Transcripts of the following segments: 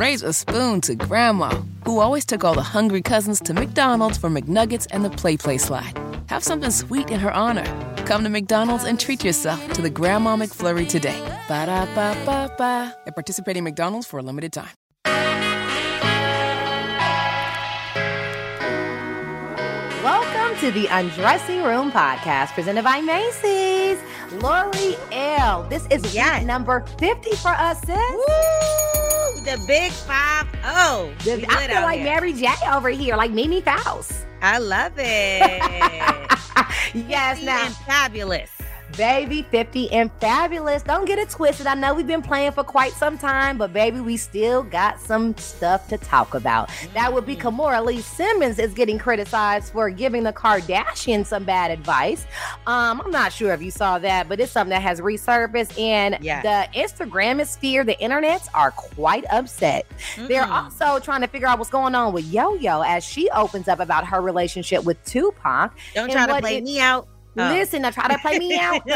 raise a spoon to Grandma, who always took all the hungry cousins to McDonald's for McNuggets and the Play Play slide. Have something sweet in her honor. Come to McDonald's and treat yourself to the Grandma McFlurry today. Ba da ba ba ba. At participating McDonald's for a limited time. Welcome to the Undressing Room podcast presented by Macy's. Lori L. This is Yes. week number 50 for us, sis. Woo! The big five oh. The- I feel like here. Mary J over here, like Mimi Faust. I love it. yes, now, fabulous. Baby, 50 and fabulous. Don't get it twisted. I know we've been playing for quite some time, but baby, we still got some stuff to talk about. That would be Mm. Kimora Lee Simmons is getting criticized for giving the Kardashians some bad advice. Um, I'm not sure if you saw that, but it's something that has resurfaced, and Yes. the Instagram sphere, the internets are quite upset. They're also trying to figure out what's going on with Yo Yo as she opens up about her relationship with Tupac. Don't try to play it- me out. Oh. Listen, I try to play me out. Me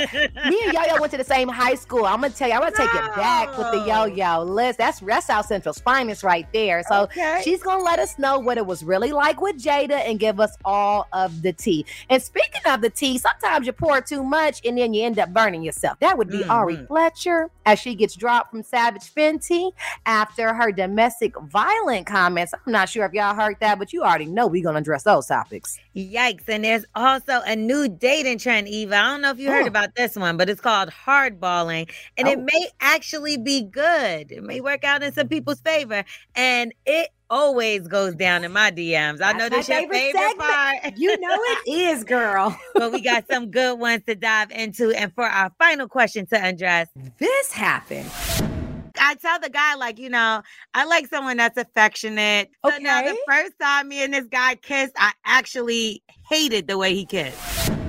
and Yo Yo went to the same high school. I'm gonna tell you, I'm gonna take it back with the Yo Yo. list. That's that's South Central's finest right there. So Okay. she's gonna let us know what it was really like with Jada and give us all of the tea. And speaking of the tea, sometimes you pour too much and then you end up burning yourself. That would be Ari Mhm. Fletcher as she gets dropped from Savage Fenty after her domestic violent comments. I'm not sure if y'all heard that, but you already know we're gonna address those topics. Yikes. And there's also a new dating trend, Eva. I don't know if you heard Oh. about this one, but it's called hardballing. And it Oh. may actually be good. It may work out in some people's favor. And it always goes down in my DMs. I That's know this your favorite favorite part. You know it is, girl. but we got some good ones to dive into. And for our final question to undress, this happened. I tell the guy, like, you know, I like someone that's affectionate. So now the first time me and this guy kissed, I actually hated the way he kissed.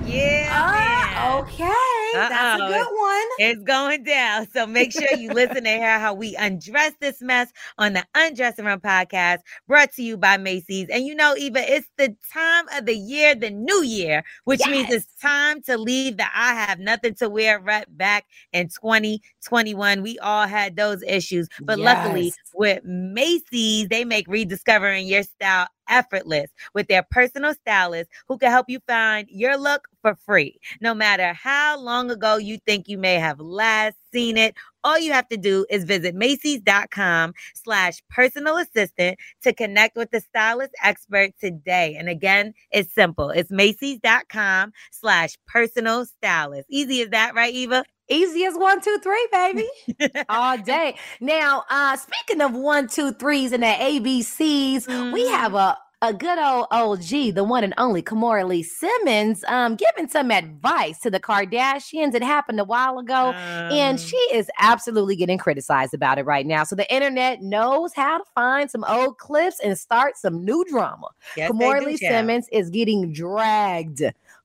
Yeah. Ah, okay. That's a good one. It's going down. So make sure you listen to hear how we undress this mess on the Undressing Room podcast, brought to you by Macy's. And you know, Eva, it's the time of the year, the new year, which means it's time to leave the I have nothing to wear rep back in 2021. We all had those issues. But luckily, with Macy's, they make rediscovering your style effortless with their personal stylist who can help you find your look for free. No matter how long ago you think you may have last seen it, all you have to do is visit Macy's.com slash personal assistant to connect with the stylist expert today. And again, it's simple. It's Macy's.com slash personal stylist. Easy as that, right, Eva? Easy as one, two, three, baby. All day. Now, uh, speaking of one, two, threes and the ABCs, we Mhm. have a a good old OG, the one and only Kimora Lee Simmons, um, giving some advice to the Kardashians. It happened a while ago. And Um, she is absolutely getting criticized about it right now. So the internet knows how to find some old clips and start some new drama. yes, Kimora Lee. Simmons is getting dragged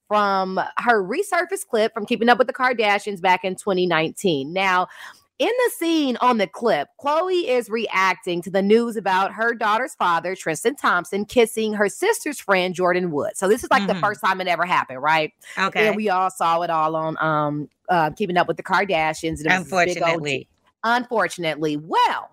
from her resurfaced clip from Keeping Up with the Kardashians back in 2019. Now, in the scene on the clip, Khloé is reacting to the news about her daughter's father, Tristan Thompson, kissing her sister's friend, Jordyn Wood. So this is like the Mhm. first time it ever happened, right? Okay. And we all saw it all on um uh, Keeping Up with the Kardashians. and it was this big old Unfortunately. Unfortunately, well,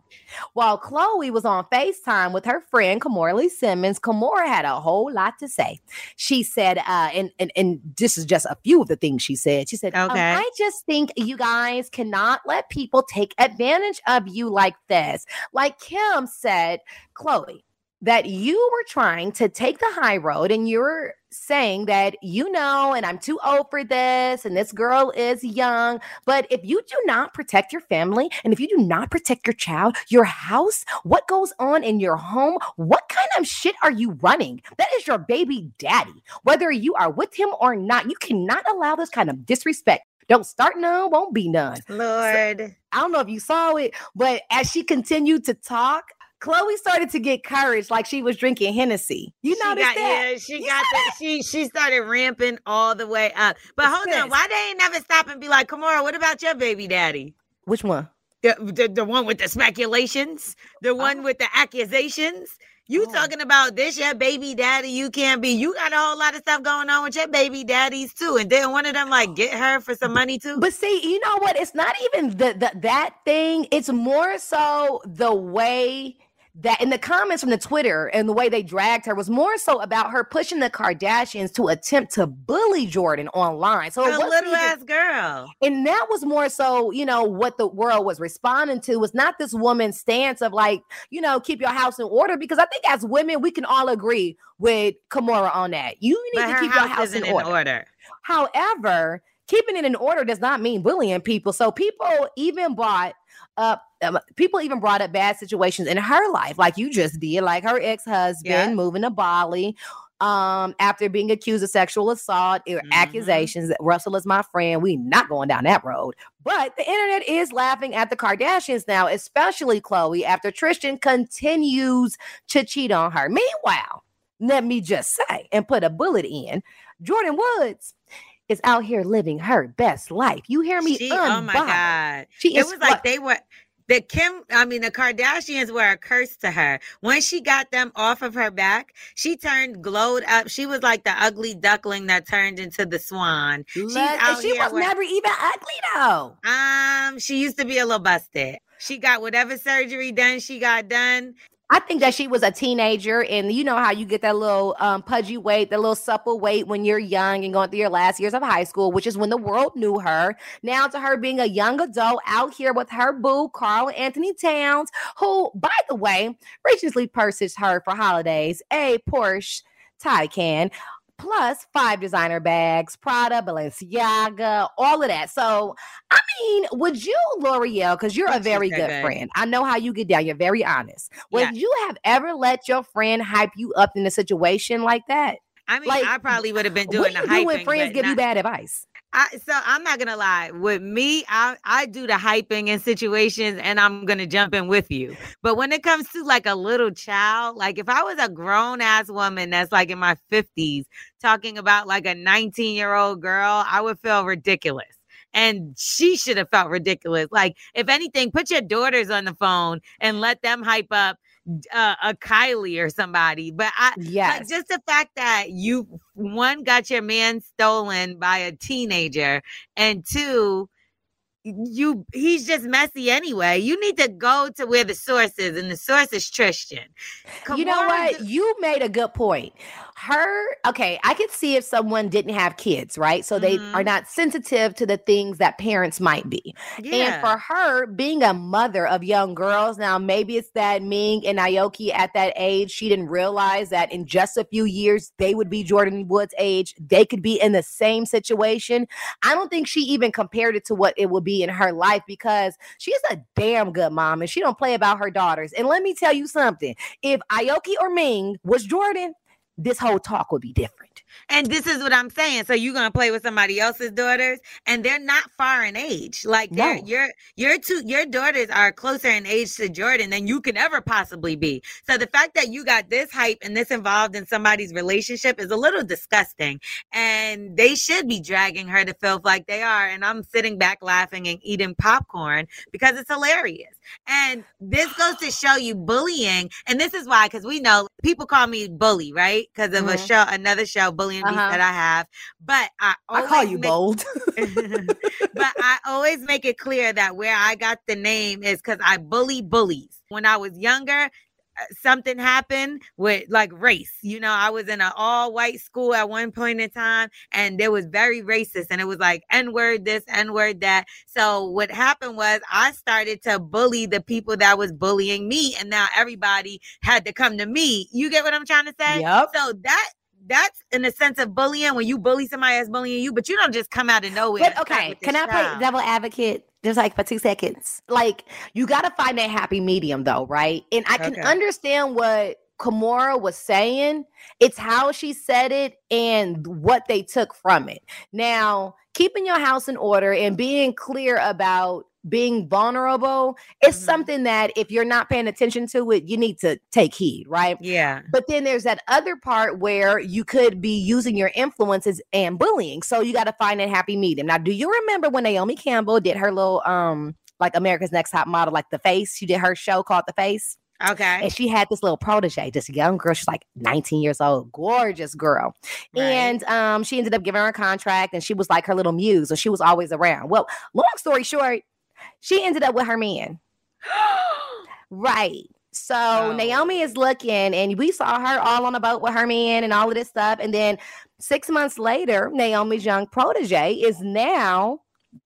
while Khloé was on FaceTime with her friend Kimora Lee Simmons, Kimora had a whole lot to say. She said, uh, and, and and this is just a few of the things she said. She said, um, Okay. I just think you guys cannot let people take advantage of you like this. Like Kim said, Khloé, that you were trying to take the high road and you're saying that you know and I'm too old for this and this girl is young but if you do not protect your family and if you do not protect your child your house what goes on in your home what kind of shit are you running? That is your baby daddy. Whether you are with him or not you cannot allow this kind of disrespect. Don't start none won't be none. Lord. I don't know if you saw it, but as she continued to talk, Khloé started to get courage like she was drinking Hennessy. You noticed that? Yeah, she got the, she she started ramping all the way up. But It's hold on, why they ain't never stop and be like, Kimora, what about your baby daddy? Which one? The, the, the one with the speculations, the oh. one with the accusations. You Oh. talking about this your baby daddy? You can't be. You got a whole lot of stuff going on with your baby daddies too. And then one of them like get her for some money too. But see, you know what? It's not even the, the that thing. It's more so the way that in the comments from the Twitter and the way they dragged her was more so about her pushing the Kardashians to attempt to bully Jordyn online. So a little ass girl. and that was more so, you know, what the world was responding to was not this woman's stance of like, you know, keep your house in order. Because I think as women, we can all agree with Kimora on that. You need But to keep your house house isn't in order. However, keeping it in order does not mean bullying people. So people even bought up, um, people even brought up bad situations in her life, like you just did, like her ex husband Yeah. moving to Bali. Um, after being accused of sexual assault or Mhm. accusations that Russell is my friend, we not going down that road. But the internet is laughing at the Kardashians now, especially Khloé, after Tristan continues to cheat on her. Meanwhile, let me just say and put a bullet in, Jordyn Woods is out here living her best life. You hear me? She, oh my god. She It is was like they were the Kim, I mean, the Kardashians were a curse to her. Once she got them off of her back, she turned glowed up. She was like the ugly duckling that turned into the swan. Let- out she was with- never even ugly though. Um, she used to be a little busted. She got whatever surgery done, she got done. I think that she was a teenager, and you know how you get that little um, pudgy weight, that little supple weight when you're young and going through your last years of high school, which is when the world knew her. Now to her being a young adult out here with her boo, Karl Anthony Towns, who, by the way, recently purchased her for holidays a Porsche Taycan. Plus five designer bags, Prada, Balenciaga, all of that. So, I mean, would you, Lore'l, because you're a very good friend. I know how you get down. You're very honest. Would Yeah. you have ever let your friend hype you up in a situation like that? I mean, Like, I probably would have been what doing do the you do when friends give you bad advice? I, so I'm not gonna lie. With me, I I do the hyping in situations, and I'm gonna jump in with you. But when it comes to like a little child, like if I was a grown ass woman that's like in my 50s talking about like a 19 year old girl, I would feel ridiculous. And she should have felt ridiculous. Like, if anything, put your daughters on the phone and let them hype up uh, a Kylie or somebody. But I, Yes. like just the fact that you one got your man stolen by a teenager and two you he's just messy anyway you need to go to where the source is and the source is tristan you know what? You made a good point. Her, okay, I could see if someone didn't have kids, right? So they Mhm. are not sensitive to the things that parents might be. yeah. And for her, being a mother of young girls, now maybe it's that Ming and Aoki at that age, she didn't realize that in just a few years, they would be Jordyn Wood's age. They could be in the same situation. I don't think she even compared it to what it would be in her life because she's a damn good mom and she don't play about her daughters. And let me tell you something. If Aoki or Ming was Jordyn, this whole talk would be different. And this is what I'm saying. So you're gonna play with somebody else's daughters, and they're not far in age. Like No. your your two your daughters are closer in age to Jordyn than you can ever possibly be. So the fact that you got this hype and this involved in somebody's relationship is a little disgusting. And they should be dragging her to filth like they are. And I'm sitting back laughing and eating popcorn because it's hilarious. And this goes to show you bullying. And this is why, because we know people call me bully, right? Because of a Mhm. show, another show, Bullying Uh-huh. that I have. But I I call you make- bold. but I always make it clear that where I got the name is because I bully bullies. When I was younger, uh, something happened with like race. You know, I was in an all white school at one point in time, and it was very racist, and it was like N word this, N word that. So what happened was I started to bully the people that was bullying me, and now everybody had to come to me. You get what I'm trying to say? Yep. So that. That's in the sense of bullying when you bully somebody that's bullying you, but you don't just come out of nowhere. But okay, can I play devil advocate just like for two seconds? Like you got to find that happy medium though, right? And I can Okay. understand what Kimora was saying. It's how she said it and what they took from it. Now, keeping your house in order and being clear about being vulnerable is Mhm. something that if you're not paying attention to it, you need to take heed, right? Yeah. But then there's that other part where you could be using your influences and bullying. So you got to find a happy medium. Now, do you remember when Naomi Campbell did her little um like America's Next Top Model, like The Face? She did her show called The Face, Okay. and she had this little protege, this young girl. She's like 19 years old, gorgeous girl, Right. and um she ended up giving her a contract, and she was like her little muse, and she was always around. Well, long story short, she ended up with her man. Right. So oh. Naomi is looking, and we saw her all on a boat with her man and all of this stuff. And then six months later, Naomi's young protege is now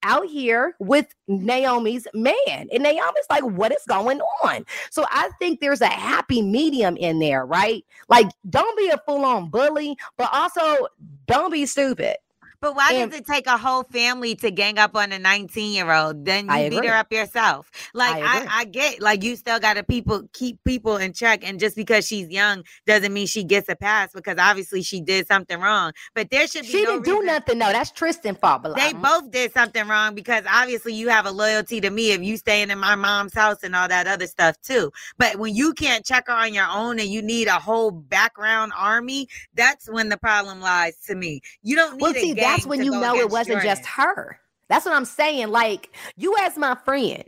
out here with Naomi's man. And Naomi's like, what is going on? So I think there's a happy medium in there, right? Like, don't be a full on bully, but also don't be stupid. But why and, does it take a whole family to gang up on a 19 year old? Then you beat her up yourself. Like I, I, I, get like you still gotta people keep people in check. And just because she's young doesn't mean she gets a pass because obviously she did something wrong. But there should be She no didn't reason. do nothing, no. That's Tristan fault. But they um, both did something wrong because obviously you have a loyalty to me if you staying in my mom's house and all that other stuff too. But when you can't check her on your own and you need a whole background army, that's when the problem lies to me. You don't need well, see, that's when you know it wasn't just her. That's what I'm saying. Like you as my friend,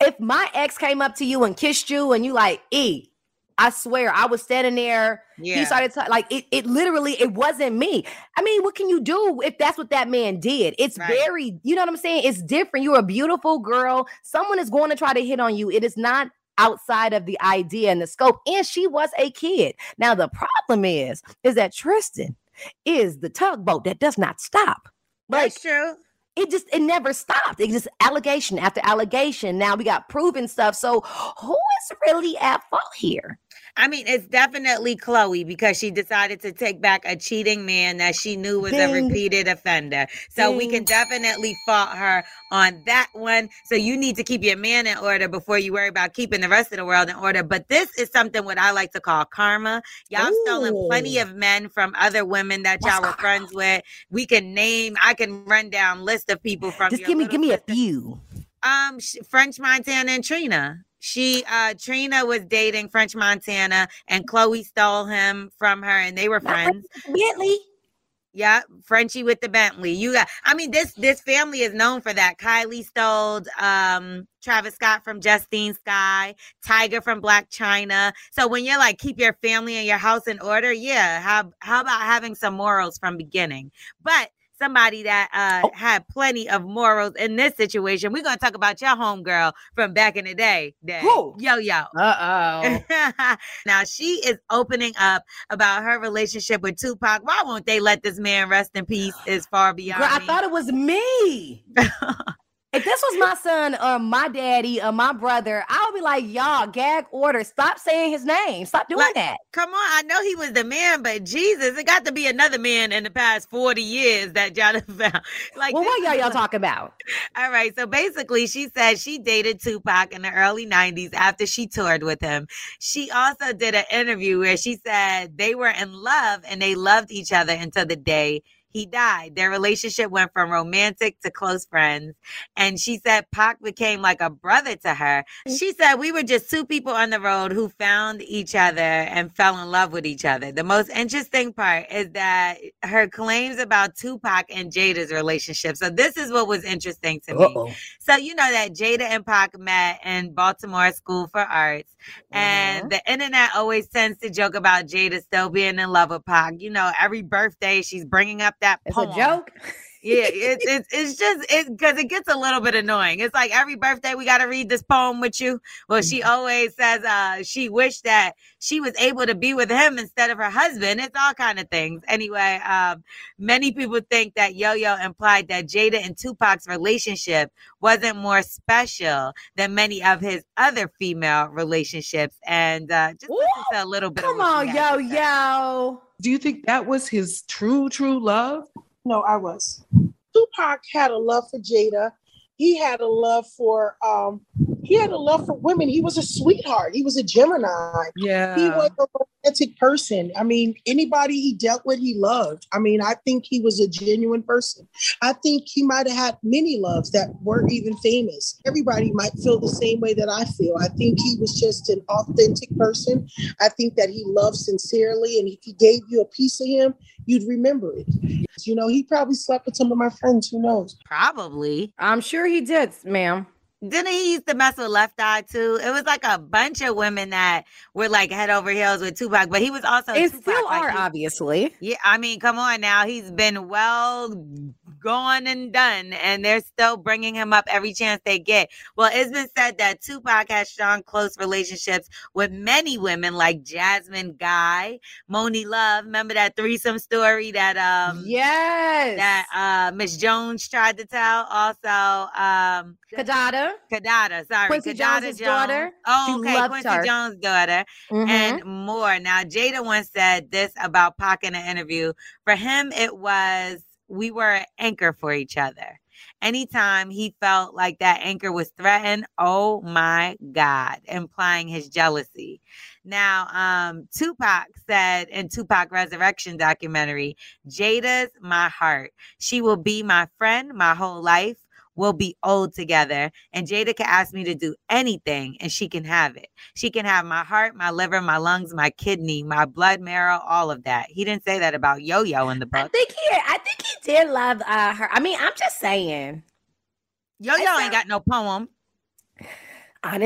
if my ex came up to you and kissed you and you like, E, I swear I was standing there. Yeah. He started like it, it literally it wasn't me. I mean, what can you do if that's what that man did? It's right. very, you know what I'm saying? It's different. You're a beautiful girl. Someone is going to try to hit on you. It is not outside of the idea and the scope. And she was a kid. Now the problem is, is that Tristan is the tugboat that does not stop. Like, That's true. It just it never stopped. It just allegation after allegation. Now we got proven stuff. So who is really at fault here? I mean, it's definitely Khloé because she decided to take back a cheating man that she knew was a repeated offender. So we can definitely fault her on that one. So you need to keep your man in order before you worry about keeping the rest of the world in order. But this is something what I like to call karma. Y'all Ooh. stolen plenty of men from other women that y'all were friends with. We can name, I can run down list of people from just give me give me a few. Um, French Montana and Trina she uh Trina was dating French Montana and Khloé stole him from her and they were friends. Bentley. Yeah, Frenchie with the Bentley. You got I mean this this family is known for that. Kylie stole um Travis Scott from Justine Skye, Tyga from Blac Chyna. So when you're like keep your family and your house in order, yeah, how how about having some morals from beginning? But somebody that uh, oh. had plenty of morals in this situation. We're gonna talk about your homegirl from back in the day. day. Yo yo. Uh oh. now she is opening up about her relationship with Tupac. Why won't they let this man rest in peace? Is far beyond. Girl, I thought it was me. If this was my son or my daddy or my brother, I would be like, y'all, gag order. Stop saying his name. Stop doing like, that. Come on. I know he was the man, but Jesus, it got to be another man in the past 40 years that y'all have found. Like, well, what y'all, y'all talking about? All right. So basically, she said she dated Tupac in the early 90s after she toured with him. She also did an interview where she said they were in love and they loved each other until the day he died. Their relationship went from romantic to close friends. And she said Pac became like a brother to her. Mm. She said we were just two people on the road who found each other and fell in love with each other. The most interesting part is that her claims about Tupac and Jada's relationship. So this is what was interesting to Uh-oh. me. So you know that Jada and Pac met in Baltimore School for Arts. And uh-huh. the internet always tends to joke about Jada still being in love with Pac. You know, every birthday she's bringing up that it's poem. a joke. yeah, it's it's it's just it because it gets a little bit annoying. It's like every birthday we got to read this poem with you. Well, she mm-hmm. always says uh she wished that she was able to be with him instead of her husband. It's all kind of things. Anyway, um, many people think that Yo Yo implied that Jada and Tupac's relationship wasn't more special than many of his other female relationships. And uh, just Ooh, listen to a little bit. Come on, Yo Yo. Do you think that was his true, true love? No, I was. Tupac had a love for Jada. He had a love for um he had a love for women. He was a sweetheart. He was a Gemini. Yeah. He was a romantic person. I mean, anybody he dealt with, he loved. I mean, I think he was a genuine person. I think he might have had many loves that weren't even famous. Everybody might feel the same way that I feel. I think he was just an authentic person. I think that he loved sincerely. And if he gave you a piece of him, you'd remember it. You know, he probably slept with some of my friends. Who knows? Probably. I'm sure he did, ma'am. Didn't he used to mess with Left Eye too? It was like a bunch of women that were like head over heels with Tupac, but he was also Tupac, still like are, he, obviously. Yeah, I mean, come on now, he's been well gone and done, and they're still bringing him up every chance they get. Well, it's been said that Tupac has strong, close relationships with many women like Jasmine Guy, Monie Love. Remember that threesome story that um yes that uh Miss Jones tried to tell? Also, um Kidada. Kidada, sorry, Quincy Jones's Jones. daughter. Oh, She okay, Quincy her. Jones' daughter Mhm. and more. Now, Jada once said this about Pac in an interview. For him, it was we were an anchor for each other. Anytime he felt like that anchor was threatened, oh my God, implying his jealousy. Now, um, Tupac said in Tupac Resurrection documentary, Jada's my heart. She will be my friend my whole life. We'll be old together. And Jada can ask me to do anything and she can have it. She can have my heart, my liver, my lungs, my kidney, my blood marrow, all of that. He didn't say that about Yo Yo in the book. I think he I think he did love uh, her. I mean, I'm just saying. Yo Yo ain't got no poem.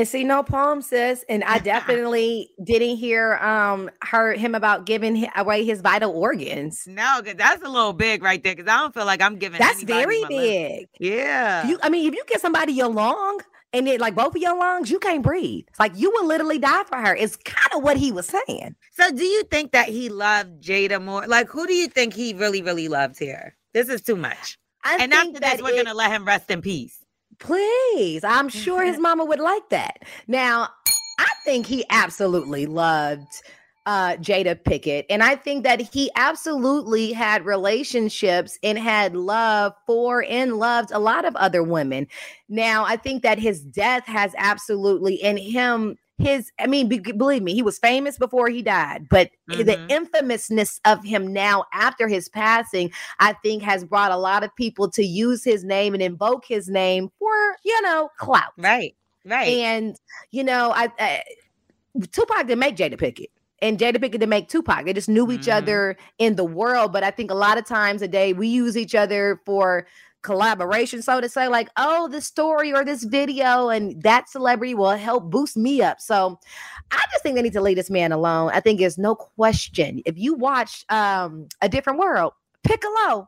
See no poem, sis, and I definitely didn't hear um her him about giving away his vital organs. No, because that's a little big right there. Because I don't feel like I'm giving. That's very big. Yeah. You, I mean, if you get somebody your lung and it like both of your lungs, you can't breathe. It's like you will literally die for her. It's kind of what he was saying. so, do you think that he loved Jada more? Like, who do you think he really, really loved here? This is too much. I and think after that this, we're it- gonna let him rest in peace. Please, I'm sure his mama would like that. Now, I think he absolutely loved uh Jada Pickett and I think that he absolutely had relationships and had love for and loved a lot of other women. Now, I think that his death has absolutely in him his I mean be, believe me, he was famous before he died, but the Mhm. infamousness of him now after his passing I think has brought a lot of people to use his name and invoke his name for, you know, clout. Right. Right. And, you know, I, I Tupac didn't make Jada Pickett. And Jada Pickett didn't make Tupac. They just knew each Mhm. other in the world. But I think a lot of times a day we use each other for collaboration, so to say, like, oh, this story or this video, and that celebrity will help boost me up. So I just think they need to leave this man alone. I think there's no question. If you watch um a different world, Piccolo,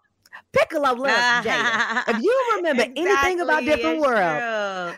Piccolo loves Jada. If you remember anything about Different World,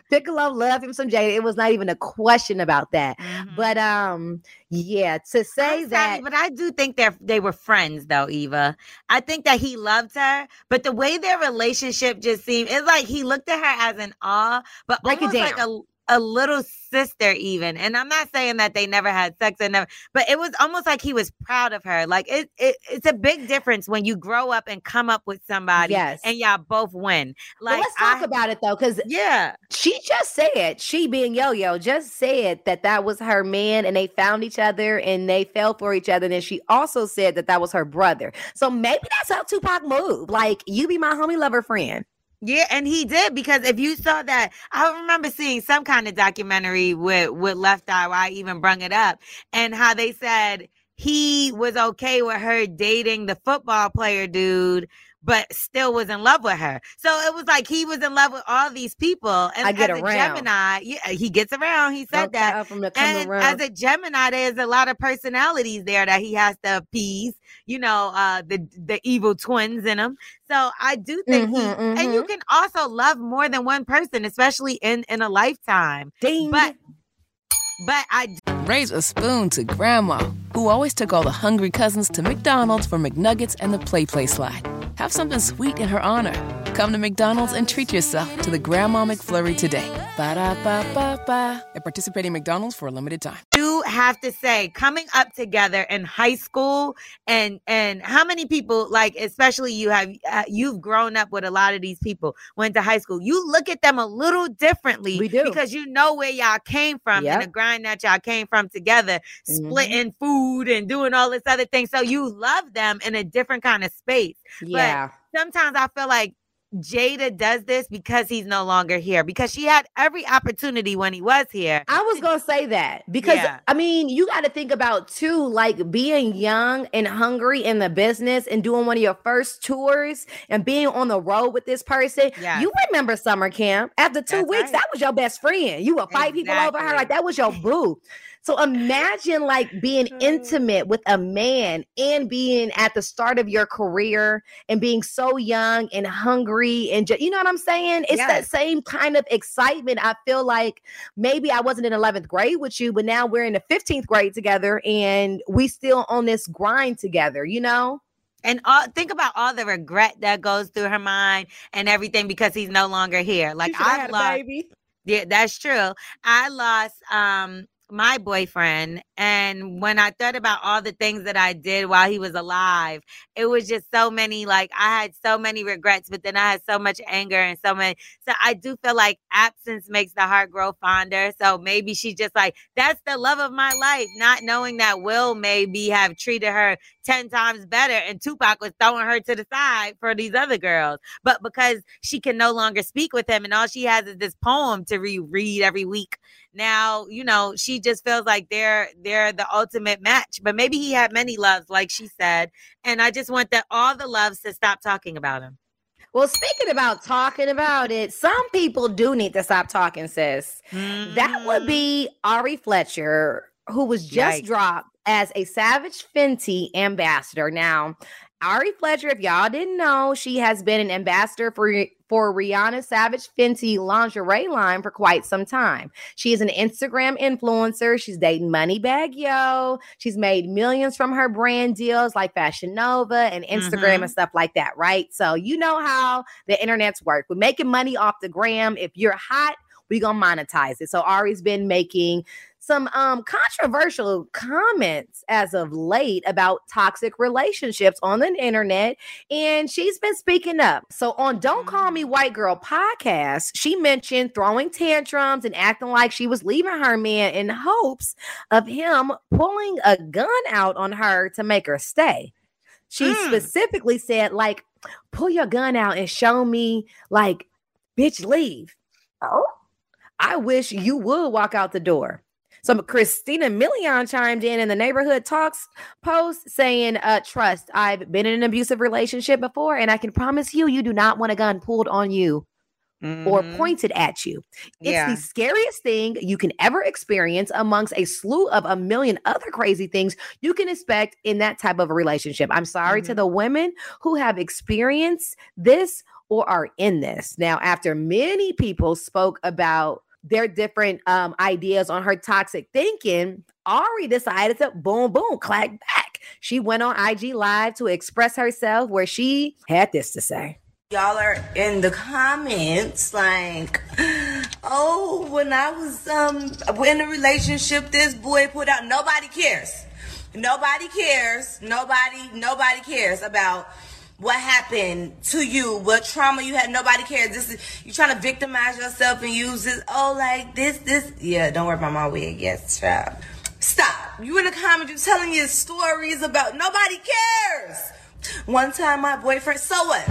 true. Piccolo loved him some Jada. It was not even a question about that. Mhm. But um, yeah, to say I'm that sorry, but I do think they're they were friends though, Eva. I think that he loved her, but the way their relationship just seemed it's like he looked at her as an awe, but Break almost like a a little sister even. And I'm not saying that they never had sex and never, but it was almost like he was proud of her. Like it, it it's a big difference when you grow up and come up with somebody yes. and y'all both win. but Like let's talk I- about it though, because yeah. she just said, she being Yo Yo, just said that that was her man and they found each other and they fell for each other. And then she also said that that was her brother. So maybe that's how Tupac moved. Like, you be my homie lover friend. Yeah, and he did because if you saw that, I remember seeing some kind of documentary with with Left Eye where I even brung it up, and how they said he was okay with her dating the football player dude, but still was in love with her. So it was like he was in love with all these people, and I get as a around. Gemini, yeah, he gets around. He said Okay, that. from the And around. as a Gemini, there's a lot of personalities there that he has to appease. You know, uh, the the evil twins in him. So I do think he, Mhm, and you can also love more than one person, especially in in a lifetime. Ding. But but I Raise a spoon to Grandma, who always took all the hungry cousins to McDonald's for McNuggets and the Play Play slide. Have something sweet in her honor. Come to McDonald's and treat yourself to the Grandma McFlurry today. Ba da ba ba ba. At participating McDonald's for a limited time. do have to say, coming up together in high school, and and how many people, like especially you have, uh, you've grown up with a lot of these people, went to high school. You look at them a little differently, We do. because you know where y'all came from Yep. and the grind that y'all came from together, Mhm. splitting food and doing all this other thing. So you love them in a different kind of space. yeah. Sometimes I feel like Jada does this because he's no longer here because she had every opportunity when he was here. I was gonna say that because Yeah. I mean, you got to think about too, like being young and hungry in the business and doing one of your first tours and being on the road with this person. Yes. You remember summer camp? After two That's weeks, right. that was your best friend. You would fight people over her like that was your boo. So imagine like being intimate with a man and being at the start of your career and being so young and hungry and ju- you know what I'm saying? It's that same kind of excitement. I feel like maybe I wasn't in 11th grade with you, but now we're in the 15th grade together and we still on this grind together, you know? And all, think about all the regret that goes through her mind and everything because he's no longer here. Like I've lost, baby. yeah, that's true. I lost um my boyfriend, and when I thought about all the things that I did while he was alive, it was just so many. Like I had so many regrets, but then I had so much anger and so many. So I do feel like absence makes the heart grow fonder. So maybe she's just like that's the love of my life, not knowing that Will maybe have treated her 10 times better and Tupac was throwing her to the side for these other girls. But because she can no longer speak with him and all she has is this poem to reread every week, now, you know, she just feels like they're they're the ultimate match. But maybe he had many loves, like she said. And I just want that all the loves to stop talking about him. Well, speaking about talking about it, some people do need to stop talking, sis. That would Mhm. be Ari Fletcher, who was just Yikes. dropped as a Savage Fenty ambassador. Now, Ari Fletcher, if y'all didn't know, she has been an ambassador for for Rihanna Savage Fenty lingerie line for quite some time. She is an Instagram influencer. She's dating Moneybagg Yo. She's made millions from her brand deals like Fashion Nova and Instagram Mhm. and stuff like that, right? So you know how the internet's work. We're making money off the gram. If you're hot, we gonna monetize it. So Ari's been making some um controversial comments as of late about toxic relationships on the internet and she's been speaking up. So on don't call me white girl podcast she mentioned throwing tantrums and acting like she was leaving her man in hopes of him pulling a gun out on her to make her stay. She Mm. specifically said like pull your gun out and show me like bitch leave. Oh i wish you would walk out the door so Christina Milian chimed in in the neighborhood talks post saying, uh, trust, I've been in an abusive relationship before, and I can promise you, you do not want a gun pulled on you or Mhm. pointed at you. It's Yeah. the scariest thing you can ever experience amongst a slew of a million other crazy things you can expect in that type of a relationship. I'm sorry to Mhm. the women who have experienced this or are in this. Now, after many people spoke about their different um, ideas on her toxic thinking, Ari decided to boom, boom, clack back. She went on IG Live to express herself where she had this to say. Y'all are in the comments like, oh, when I was um in a relationship, this boy put out. Nobody cares. Nobody cares. Nobody. Nobody cares about what happened to you, what trauma you had. Nobody cares. This is you trying to victimize yourself and use this. Oh, like this, this. Yeah, don't worry about my wig. Yes, child. Stop. You in the comments, you telling your stories about nobody cares. One time, my boyfriend. So what?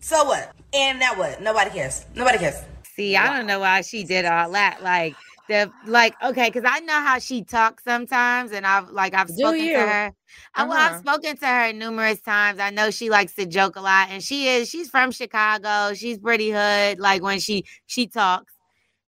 So what? And now what? Nobody cares. Nobody cares. See, I don't know why she did all that. Like the like, okay, because I know how she talks sometimes, and I've like I've spoken to her. I, well, I've Uh-huh. spoken to her numerous times. I know she likes to joke a lot, and she is she's from Chicago. She's pretty hood, like when she she talks,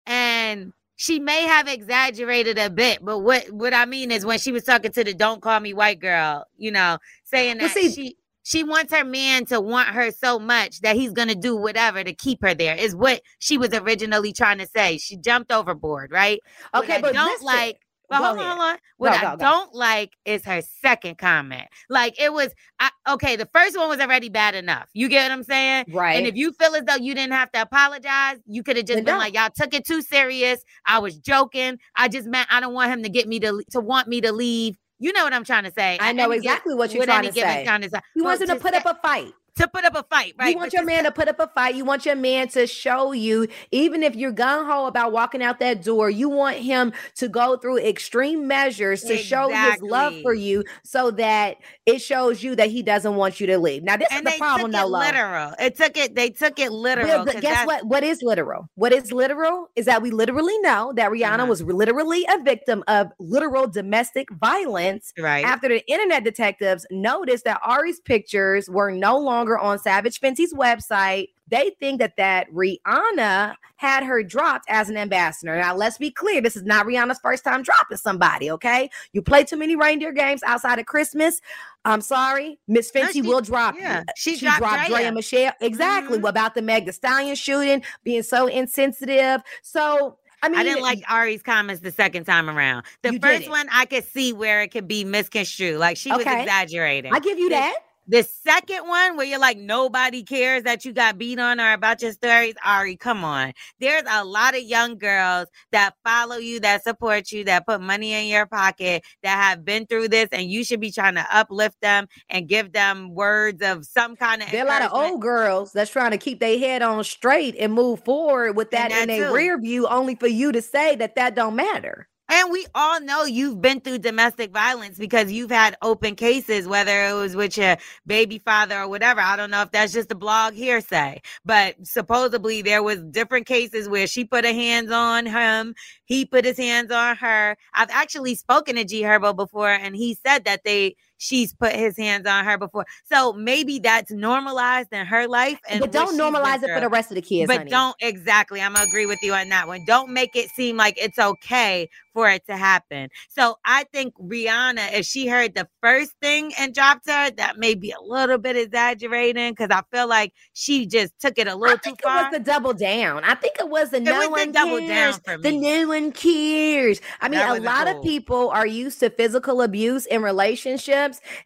and she may have exaggerated a bit. But what what I mean is when she was talking to the "Don't Call Me White Girl," you know, saying Well, that see- she she wants her man to want her so much that he's gonna do whatever to keep her there. Is what she was originally trying to say. She jumped overboard, right? What Okay, I but don't listen. like. But Go hold on, hold on. What Go, I go, go. don't like is her second comment. Like it was, I, okay. The first one was already bad enough. You get what I'm saying? Right. And if you feel as though you didn't have to apologize, you could have just Then been don't. like, "Y'all took it too serious. I was joking. I just meant I don't want him to get me to to want me to leave." You know what I'm trying to say? I know exactly what you're trying to say. kind of time. you Well, want him to put up a fight. To put up a fight, right? You want But your man to put up a fight. You want your man to show you, even if you're gun ho about walking out that door, you want him to go through extreme measures to show his love for you so that it shows you that he doesn't want you to leave. Now, this and is the problem, took though, it Lo. literal. It took it. They took it Well, literal. 'cause guess what? What is literal? What is literal is that we literally know that Rihanna Uh-huh. was literally a victim of literal domestic violence Right. after the internet detectives noticed that Ari's pictures were no longer on Savage Fenty's website, they think that that Rihanna had her dropped as an ambassador. Now, let's be clear: this is not Rihanna's first time dropping somebody. Okay, you play too many reindeer games outside of Christmas. I'm sorry, Miss No, Fenty she- will drop. yeah, she she dropped dropped Dre Drea. and Michelle. Exactly. Mhm. About the Meg The Stallion shooting, being so insensitive. So I mean, I didn't like Ari's comments the second time around. The first didn't. one, I could see where it could be misconstrued. Like she was exaggerating. I give you that. The second one, where you're like, nobody cares that you got beat on or about your stories, Ari, come on. There's a lot of young girls that follow you, that support you, that put money in your pocket, that have been through this, and you should be trying to uplift them and give them words of some kind of. There are a lot of old girls that's trying to keep their head on straight and move forward with that, And in that a rear view, only for you to say that that don't matter. And we all know you've been through domestic violence because you've had open cases, whether it was with your baby father or whatever. I don't know if that's just a blog hearsay, but supposedly there was different cases where she put her hands on him, he put his hands on her. I've actually spoken to G Herbo before, and he said that they she's put his hands on her before. So maybe that's normalized in her life. And but don't normalize it for the rest of the kids. But honey. don't exactly. I'm gonna agree with you on that one. Don't make it seem like it's okay for it to happen. So I think Rihanna, if she heard the first thing and dropped her, that may be a little bit exaggerating because I feel like she just took it a little too think it far. was the double down. I think it was the no was the one double cares. down for The me. no one cares. I mean, a lot of people are used to physical abuse in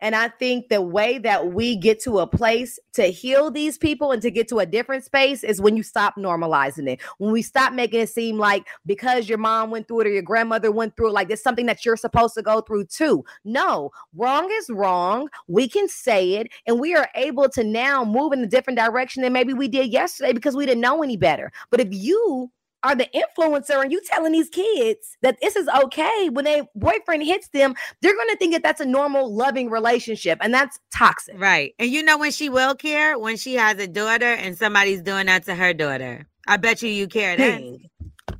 and I think the way that we get to a place to heal these people and to get to a different space is when you stop normalizing it. When we stop making it seem like because your mom went through it or your grandmother went through it, like it's something that you're supposed to go through too. No, wrong is wrong. We can say it, and we are able to now move in a different direction than maybe we did yesterday because we didn't know any better. But if you are the influencer and you telling these kids that this is okay when a boyfriend hits them, they're going to think that that's a normal, loving relationship, and that's toxic. Right. And you know when she will care? When she has a daughter and somebody's doing that to her daughter. I bet you you care then. Bing,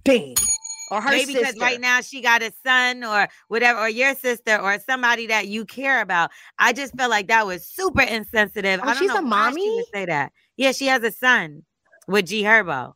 bing. Or her sister. Maybe because right now she got a son or whatever, or your sister or somebody that you care about. I just felt like that was super insensitive. Oh, I don't she's know a why she would mommy? say that. Yeah, she has a son with G Herbo.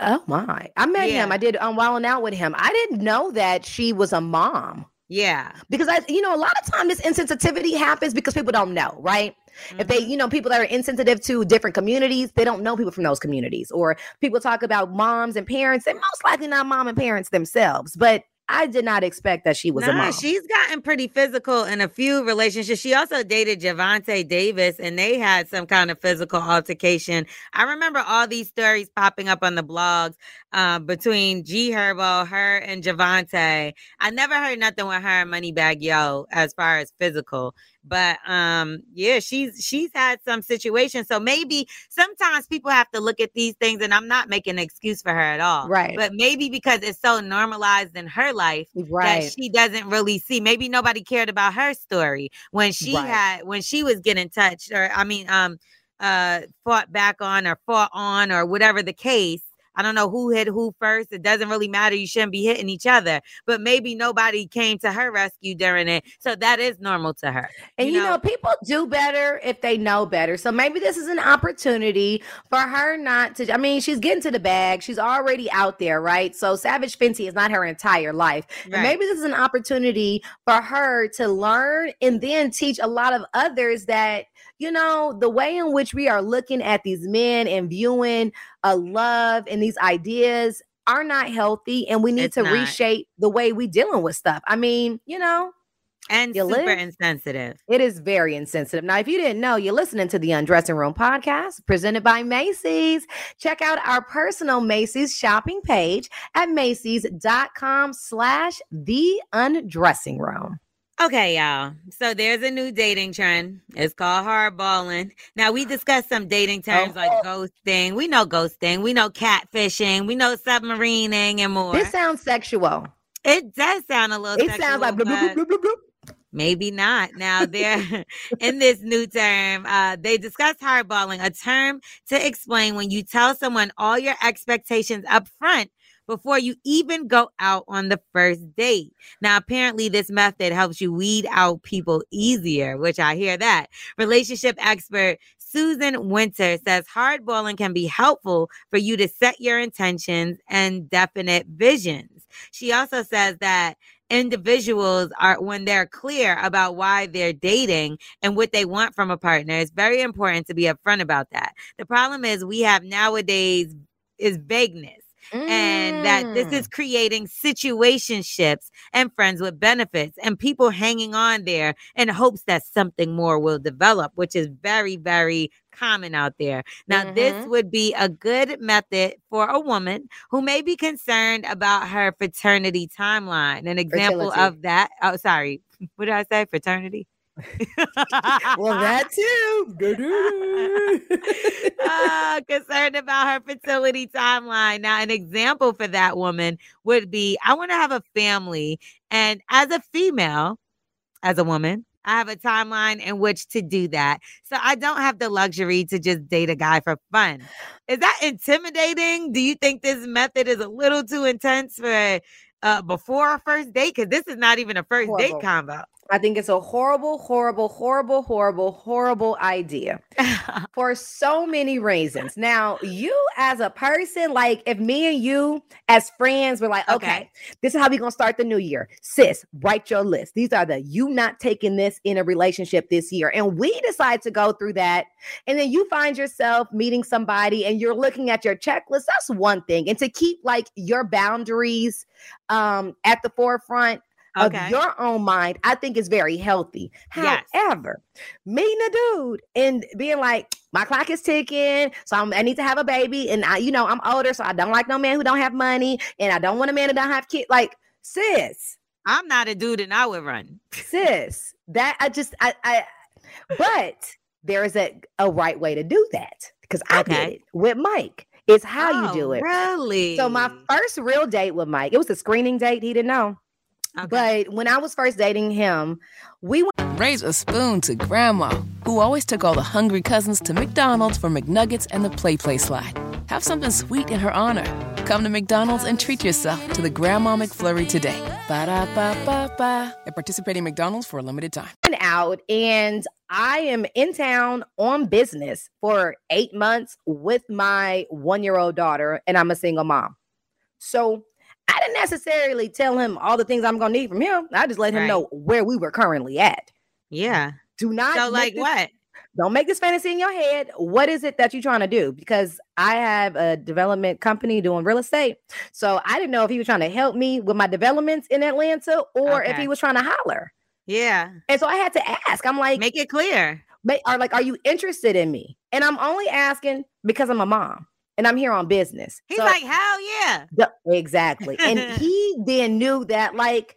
Oh my! I met him. I did um Wild 'N Out with him. I didn't know that she was a mom Yeah. because I, you know, a lot of time this insensitivity happens because people don't know, right? If they, Mhm. you know, people that are insensitive to different communities, they don't know people from those communities. Or people talk about moms and parents, they're most likely not mom and parents themselves. But I did not expect that she was a mom. she's gotten pretty physical in a few relationships. She also dated Javante Davis and they had some kind of physical altercation. I remember all these stories popping up on the blogs uh, between G Herbo, her, and Javante. I never heard nothing with her and Moneybagg Yo as far as physical. But um, yeah, she's she's had some situations. So maybe sometimes people have to look at these things, and I'm not making an excuse for her at all. Right. But maybe because it's so normalized in her life right. that she doesn't really see. Maybe nobody cared about her story when she Right. had when she was getting touched, or I mean, um, uh, fought back on or fought on or whatever the case. I don't know who hit who first. It doesn't really matter. You shouldn't be hitting each other. But maybe nobody came to her rescue during it. So that is normal to her. And you know, people do better if they know better. So maybe this is an opportunity for her not to. I mean, she's getting to the bag. She's already out there, right? So Savage Fenty is not her entire life. Right. maybe this is an opportunity for her to learn and then teach a lot of others that, you know, the way in which we are looking at these men and viewing a love and these ideas are not healthy. And we need It's to not. reshape the way we dealing with stuff. I mean, you know. and You super live? insensitive. It is very insensitive. Now, if you didn't know, you're listening to the Undressing Room podcast presented by Macy's. Check out our personal Macy's shopping page at Macy's.com slash the undressing room. Okay, y'all. So there's a new dating trend. It's called hardballing. Now we discussed some dating terms like ghosting. We know ghosting. We know catfishing. We know submarining and more. This sounds sexual. it does sound a little. It sounds like sexual, bloop, bloop, bloop, bloop, bloop. Maybe not. Now they're in this new term. Uh, they discuss hardballing, a term to explain when you tell someone all your expectations up front before you even go out on the first date. Now, apparently, this method helps you weed out people easier, which I hear that. Relationship expert Susan Winter says hardballing can be helpful for you to set your intentions and definite visions. She also says that individuals are when they're clear about why they're dating and what they want from a partner it's very important to be upfront about that the problem is we have nowadays is vagueness and that this Mm. is creating situationships and friends with benefits and people hanging on there in hopes that something more will develop which is very very common out there now this Mhm. would be a good method for a woman who may be concerned about her fraternity timeline an example Fertility. of that oh sorry what did i say fraternity well, that too. uh, concerned about her fertility timeline. Now, an example for that woman would be I want to have a family. And as a female, as a woman, I have a timeline in which to do that. So I don't have the luxury to just date a guy for fun. Is that intimidating? Do you think this method is a little too intense for uh, before a first date? Because this is not even a first Horrible. date combo. I think it's a horrible, horrible, horrible, horrible, horrible idea for so many reasons. Now, you as a person, like if me and you as friends were like, okay, Okay. this is how we're gonna start the new year. Sis, write your list. These are the you not taking this in a relationship this year. And we decide to go through that. And then you find yourself meeting somebody and you're looking at your checklist. That's one thing. And to keep like your boundaries um at the forefront Okay. of your own mind, I think is very healthy. Yes. However, meeting a dude and being like, my clock is ticking, so I'm, I need to have a baby, and I, you know, I'm older, so I don't like no man who don't have money, and I don't want a man who don't have kids. Like, sis, I'm not a dude and I would run. sis, that I just, I, I, but there is a a right way to do that because I did it with Mike. It's how you do Oh, it. Really? So my first real date with Mike, it was a screening date. He didn't know. Okay. But when I was first dating him, we went Raise a spoon to Grandma, who always took all the hungry cousins to McDonald's for McNuggets and the Play Play slide. Have something sweet in her honor. Come to McDonald's and treat yourself to the Grandma McFlurry today. Ba da ba ba ba. At participating McDonald's for a limited time. out and I am in town on business for eight months with my one year old daughter, and I'm a single mom. So I didn't necessarily tell him all the things I'm going to need from him. I just let him Right. know where we were currently at. yeah. Do not So like this- what? Don't make this fantasy in your head. What is it that you're trying to do? Because I have a development company doing real estate. So I didn't know if he was trying to help me with my developments in Atlanta or if he was trying to holler. Yeah. And so I had to ask. I'm like, Make it clear. ma- are like, are you interested in me? And I'm only asking because I'm a mom and I'm here on business. He's So- like, hell yeah. the- exactly. And he then knew that like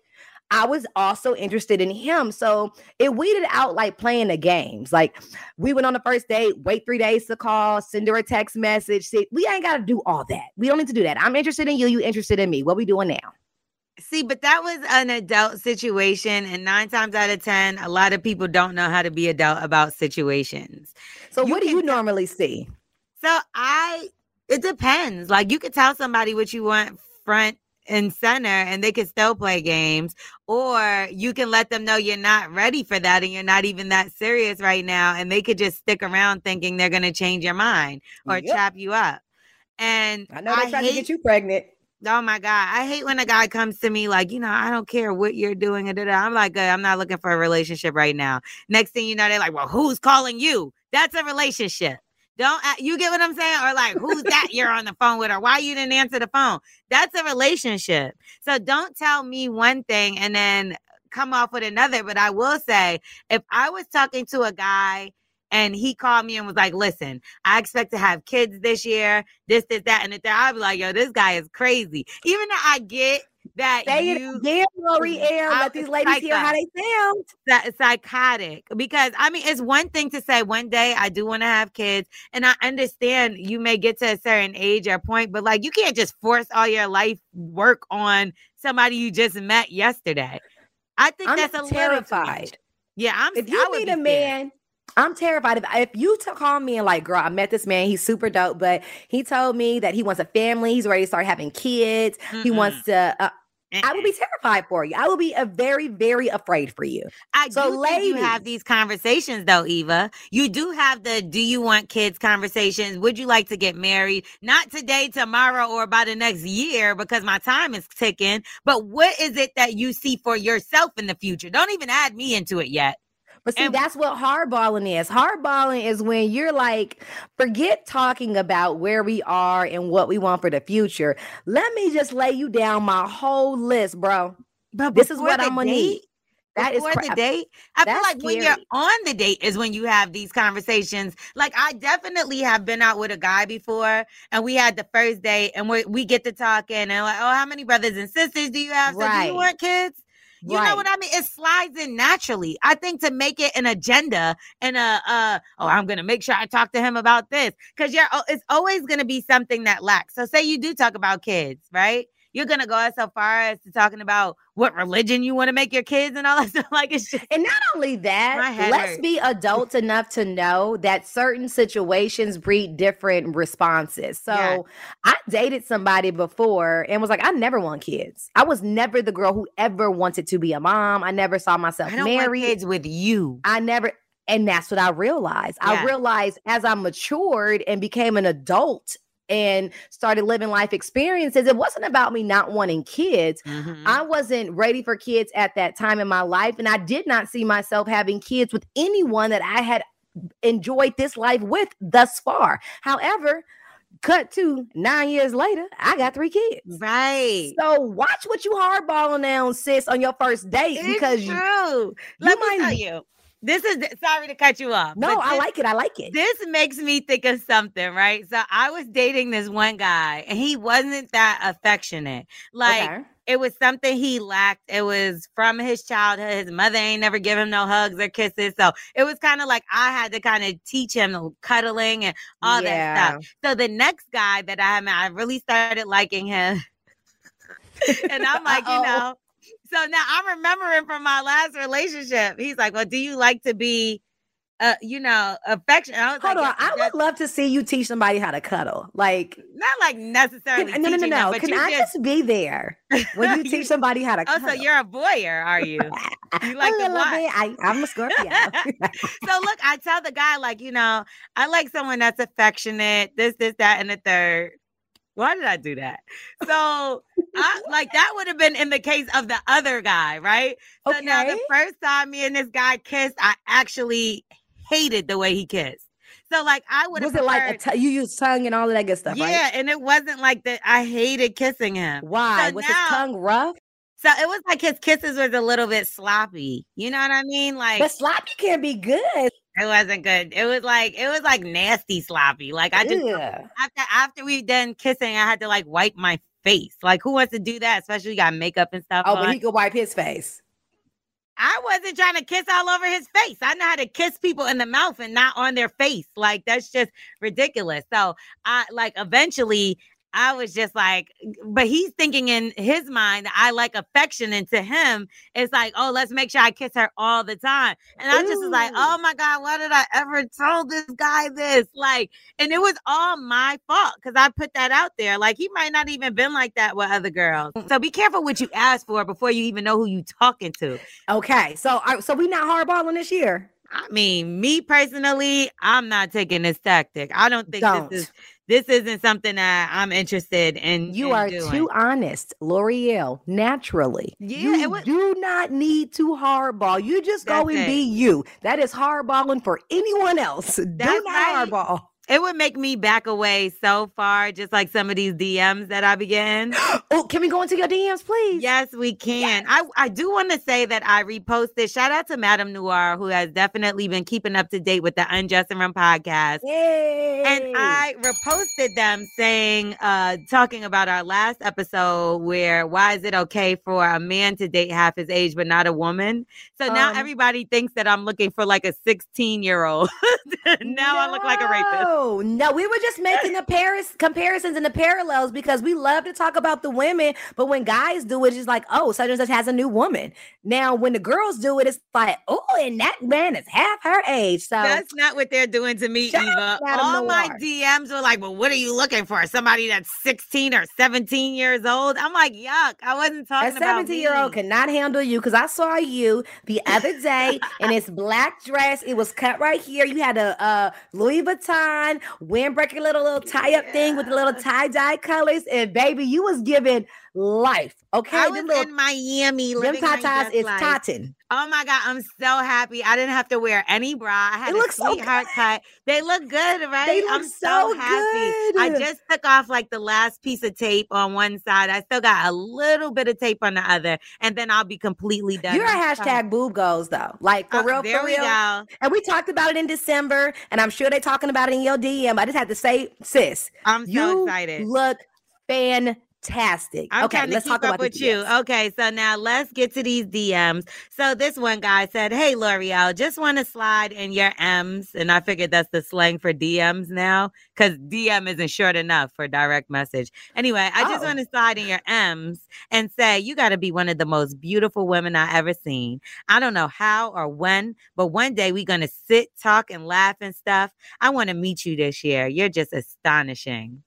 I was also interested in him. So it weeded out like playing the games. Like we went on the first date, wait three days to call, send her a text message. See, we ain't got to do all that. We don't need to do that. I'm interested in you. You interested in me. What we doing now? See, but that was an adult situation. And nine times out of 10, a lot of people don't know how to be adult about situations. So You what do you normally see? So I, it depends. Like you could tell somebody what you want front and center and they can still play games or you can let them know you're not ready for that and you're not even that serious right now and they could just stick around thinking they're going to change your mind or Yep. trap you up and I know they tried hate, to get you pregnant. oh my god i hate when a guy comes to me like you know i don't care what you're doing and i'm like i'm not looking for a relationship right now next thing you know they're like well who's calling you that's a relationship don't a- you get what I'm saying? Or like, who's that you're on the phone with? Or why you didn't answer the phone? That's a relationship. So don't tell me one thing and then come off with another. But I will say, if I was talking to a guy and he called me and was like, listen, I expect to have kids this year, this, this, that, and the third, I'd be like, yo, this guy is crazy. Even though I get that Say it you again, Lore'l. Let these ladies like hear how they sound. psy- psychotic because I mean, it's one thing to say one day I do want to have kids, and I understand you may get to a certain age or point, but like you can't just force all your life work on somebody you just met yesterday. I think I'm that's a terrified. Yeah, I'm. If you meet a man, I'm terrified. If, if you to call me and like, girl, I met this man. He's super dope, but he told me that he wants a family. He's ready to start having kids. He Mm-mm. wants to. Uh, I will be terrified for you. I will be a very, very afraid for you. I So, do think you have these conversations though, Eva. You do have the do you want kids conversations? Would you like to get married? Not today, tomorrow, or by the next year because my time is ticking. But what is it that you see for yourself in the future? Don't even add me into it yet. But see, And- that's what hardballing is. Hardballing is when you're like, forget talking about where we are and what we want for the future. Let me just lay you down my whole list, bro. But This is what I'm gonna need. date- That is before the date. I feel like when you're on the date is when you have these conversations. Like I definitely have been out with a guy before, and we had the first date, and we we get to talking, and like, oh, how many brothers and sisters do you have? So do you want kids? You Right. know what I mean? It slides in naturally. I think to make it an agenda and a uh oh, I'm gonna make sure I talk to him about this because you're it's always gonna be something that lacks. So say you do talk about kids, right? You're gonna go as so far as to talking about what religion you want to make your kids and all that stuff. Like it's just And not only that, let's hurts. be adults enough to know that certain situations breed different responses. So Yes. I dated somebody before and was like, I never want kids. I was never the girl who ever wanted to be a mom. I never saw myself married. kids with you. I never, and that's what I realized. I realized as I matured and became an adult and started living life experiences, it wasn't about me not wanting kids. Mhm. I wasn't ready for kids at that time in my life, and I did not see myself having kids with anyone that I had enjoyed this life with thus far. However, cut to nine years later, I got three kids. right. So watch what you hardballing on, sis, on your first date It's because you, true. Let me might- tell you. This is sorry to cut you off. no, but I like it. I like it. This makes me think of something, right? So I was dating this one guy and he wasn't that affectionate. Like Okay. it was something he lacked. It was from his childhood. His mother ain't never give him no hugs or kisses. So it was kind of like I had to kind of teach him cuddling and all that stuff. So the next guy that I met, I really started liking him. and I'm like, you know, so now I'm remembering from my last relationship. He's like, Well, do you like to be uh, you know, affectionate? I was Hold like, on. I would love to see you teach somebody how to cuddle. Like, not like necessarily. can, no, no, no, teaching them, Can I just, just be there when you You- teach somebody how to Oh, cuddle? so you're a voyeur, are you? You like a to little bit. I, I'm a Scorpio. so look, I tell the guy, like, you know, I like someone that's affectionate, this, this, that, and the third. Why did I do that? So I like that would have been in the case of the other guy, right? So now the first time me and this guy kissed, I actually hated the way he kissed. So like I would have Was it like t- you use tongue and all of that good stuff, yeah, right? and it wasn't like that. I hated kissing him. Why? So was now- his tongue rough? So it was like his kisses was a little bit sloppy. You know what I mean? Like But sloppy can't be good. It wasn't good. It was like it was like nasty sloppy. Like I just Ugh. after after we done kissing, I had to like wipe my face. Like who wants to do that? Especially you got makeup and stuff Oh, on. but he could wipe his face. I wasn't trying to kiss all over his face. I know how to kiss people in the mouth and not on their face. Like that's just ridiculous. So I like eventually I was just like, but he's thinking in his mind that I like affection, and to him, it's like, oh, let's make sure I kiss her all the time. And I just was like, oh my God, why did I ever tell this guy this? Like, and it was all my fault because I put that out there. Like, he might not even been like that with other girls. Mm. So be careful what you ask for before you even know who you talking to. Okay, so so we not hardballing this year. I mean, me personally, I'm not taking this tactic. I don't think Don't. this is this isn't something that I'm interested in. You in are doing. too honest, Lore'l. Naturally, Yeah, you was- do not need to hardball. You just go and it. be you. That is hardballing for anyone else. do not right. hardball. It would make me back away so far, just like some of these DMs that I begin. Oh, can we go into your DMs, please? Yes, we can. I, I do want to say that I reposted. Shout out to Madame Noir, who has definitely been keeping up to date with the Undressing Room podcast. Yay. And I reposted them saying, uh, talking about our last episode where why is it okay for a man to date half his age but not a woman? So now Um, everybody thinks that I'm looking for like a 16 year old. now I look like a rapist. No, no, we were just making the paris comparisons and the parallels because we love to talk about the women, but when guys do it, it's just like, oh, such and such has a new woman. Now, when the girls do it, it's like, oh, and that man is half her age. So That's not what they're doing to me, Shut Eva. up, Madam All my DMs were like, well, what are you looking for? Somebody that's 16 or 17 years old? I'm like, yuck. I wasn't talking a about 17 year old cannot handle you because I saw you the other day in this black dress. It was cut right here. You had a uh, Louis Vuitton windbreaker little little tie up thing with the little tie dye colors, and baby, you was giving life. Okay, I was little- in Miami them tatas is life. tatin. Oh my god, I'm so happy. I didn't have to wear any bra. I had It a looks so sweetheart cut. They look good, right? look I'm so happy. I just took off like the last piece of tape on one side. I still got a little bit of tape on the other, and then I'll be completely done. You're a so- hashtag boob goes though, like for Uh, real, there for we real. go. And we talked about it in December, and I'm sure they're talking about it in your DM. I just had to say, sis, I'm so you excited. look fantastic. I'm okay, trying to let's keep talk up about with you. Okay, so now let's get to these DMs. So this one guy said, "Hey Lore'l, just want to slide in your M's," and I figured that's the slang for DMs now because DM isn't short enough for direct message. Anyway, I just Oh. want to slide in your M's and say you got to be one of the most beautiful women I ever seen. I don't know how or when, but one day we're gonna sit, talk, and laugh and stuff. I want to meet you this year. You're just astonishing.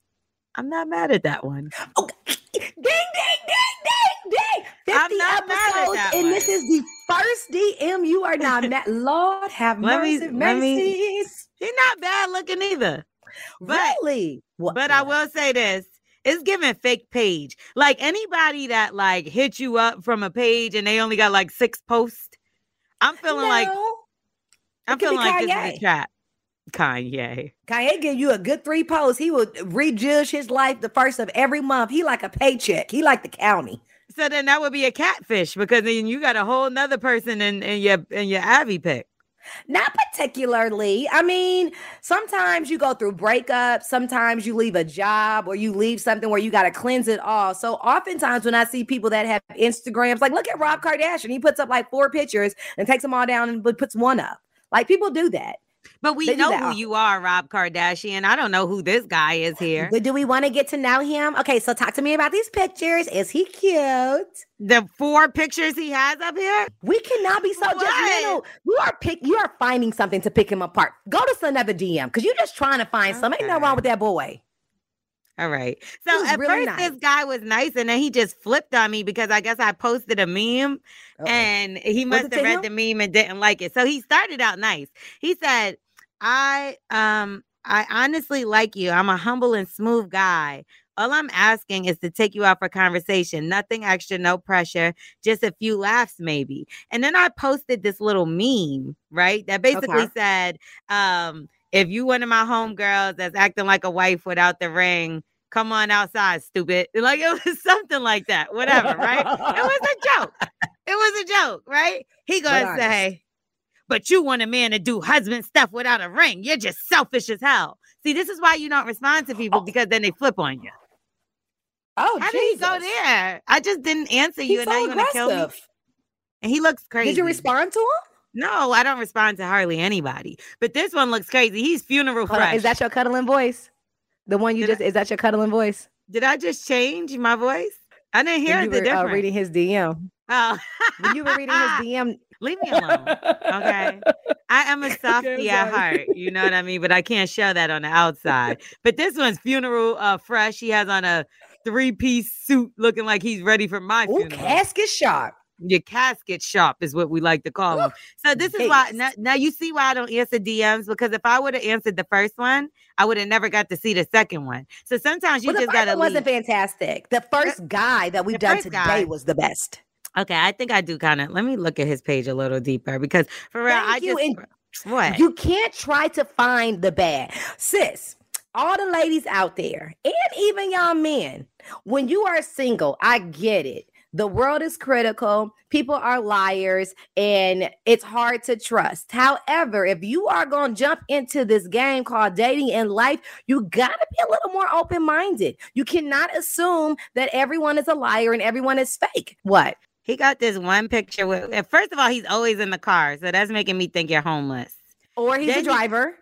I'm not mad at that one. Oh, ding, ding, ding, ding, ding. 50 I'm not mad at episodes, that and one. this is the first DM you are not mad. Lord have Let me- mercy, me- mercies. He's not bad looking either. But really? What- but I will say this. It's giving fake page. Like anybody that like hit you up from a page and they only got like six posts. I'm feeling like I'm feeling like this is a trap. Kanye. Kanye give you a good three posts. He would rejudge his life the first of every month. He like a paycheck. He like the county. So then that would be a catfish because then you got a whole nother person in, in your in your Abby pick. Not particularly. I mean, sometimes you go through breakups, sometimes you leave a job or you leave something where you got to cleanse it all. So, oftentimes when I see people that have Instagrams, like look at Rob Kardashian, he puts up like four pictures and takes them all down and puts one up. Like people do that. But we know who you are, Rob Kardashian. I don't know who this guy is here. But do we want to get to know him? Okay, so talk to me about these pictures. Is he cute? The four pictures he has up here. We cannot be so What? judgmental. You are pick. You are finding something to pick him apart. Go to another DM because you're just trying to find something. Ain't nothing wrong with that boy. All right. So at really first, nice. this guy was nice, and then he just flipped on me because I guess I posted a meme, Uh-oh. and he must have read him? the meme and didn't like it. So he started out nice. He said, "I um I honestly like you. I'm a humble and smooth guy. All I'm asking is to take you out for conversation. Nothing extra, no pressure, just a few laughs maybe." And then I posted this little meme, right? That basically Okay. said, um, if you one of my homegirls that's acting like a wife without the ring, come on outside, stupid. Like it was something like that. Whatever, right? It was a joke. It was a joke, right? He gonna say, but you want a man to do husband stuff without a ring. You're just selfish as hell. See, this is why you don't respond to people because then they flip on you. Oh, How did he go there? I just didn't answer you, He's and now so you want to kill me. And he looks crazy. Did you respond to him? No, I don't respond to hardly anybody. But this one looks crazy. He's funeral fresh. Is that your cuddling voice? The one you Did I- just is that your cuddling voice? Did I just change my voice? I didn't hear you the were uh, difference. reading his DM. Oh, When you were reading his DM. leave me alone. Okay. I am a softie at heart. You know what I mean? But I can't show that on the outside. But this one's funeral uh fresh. He has on a three-piece suit looking like he's ready for my Ooh, funeral. casket sharp. Your casket shop is what we like to call Ooh, them. So this is why now, now you see why I don't answer DMs because if I would have answered the first one, I would have never got to see the second one. So sometimes you Well, the just first gotta one wasn't fantastic. The first guy that we've done today guy- was the best. Okay, I think I do kind of. Let me look at his page a little deeper because for real, I Thank you, just what You can't try to find the bad. Sis, all the ladies out there, and even y'all men, when you are single, I get it. The world is critical, people are liars, and it's hard to trust. However, if you are going to jump into this game called dating in life, you got to be a little more open minded. You cannot assume that everyone is a liar and everyone is fake. What? He got this one picture with. First of all, he's always in the car, so that's making me think you're homeless. Or he's Then a he- driver.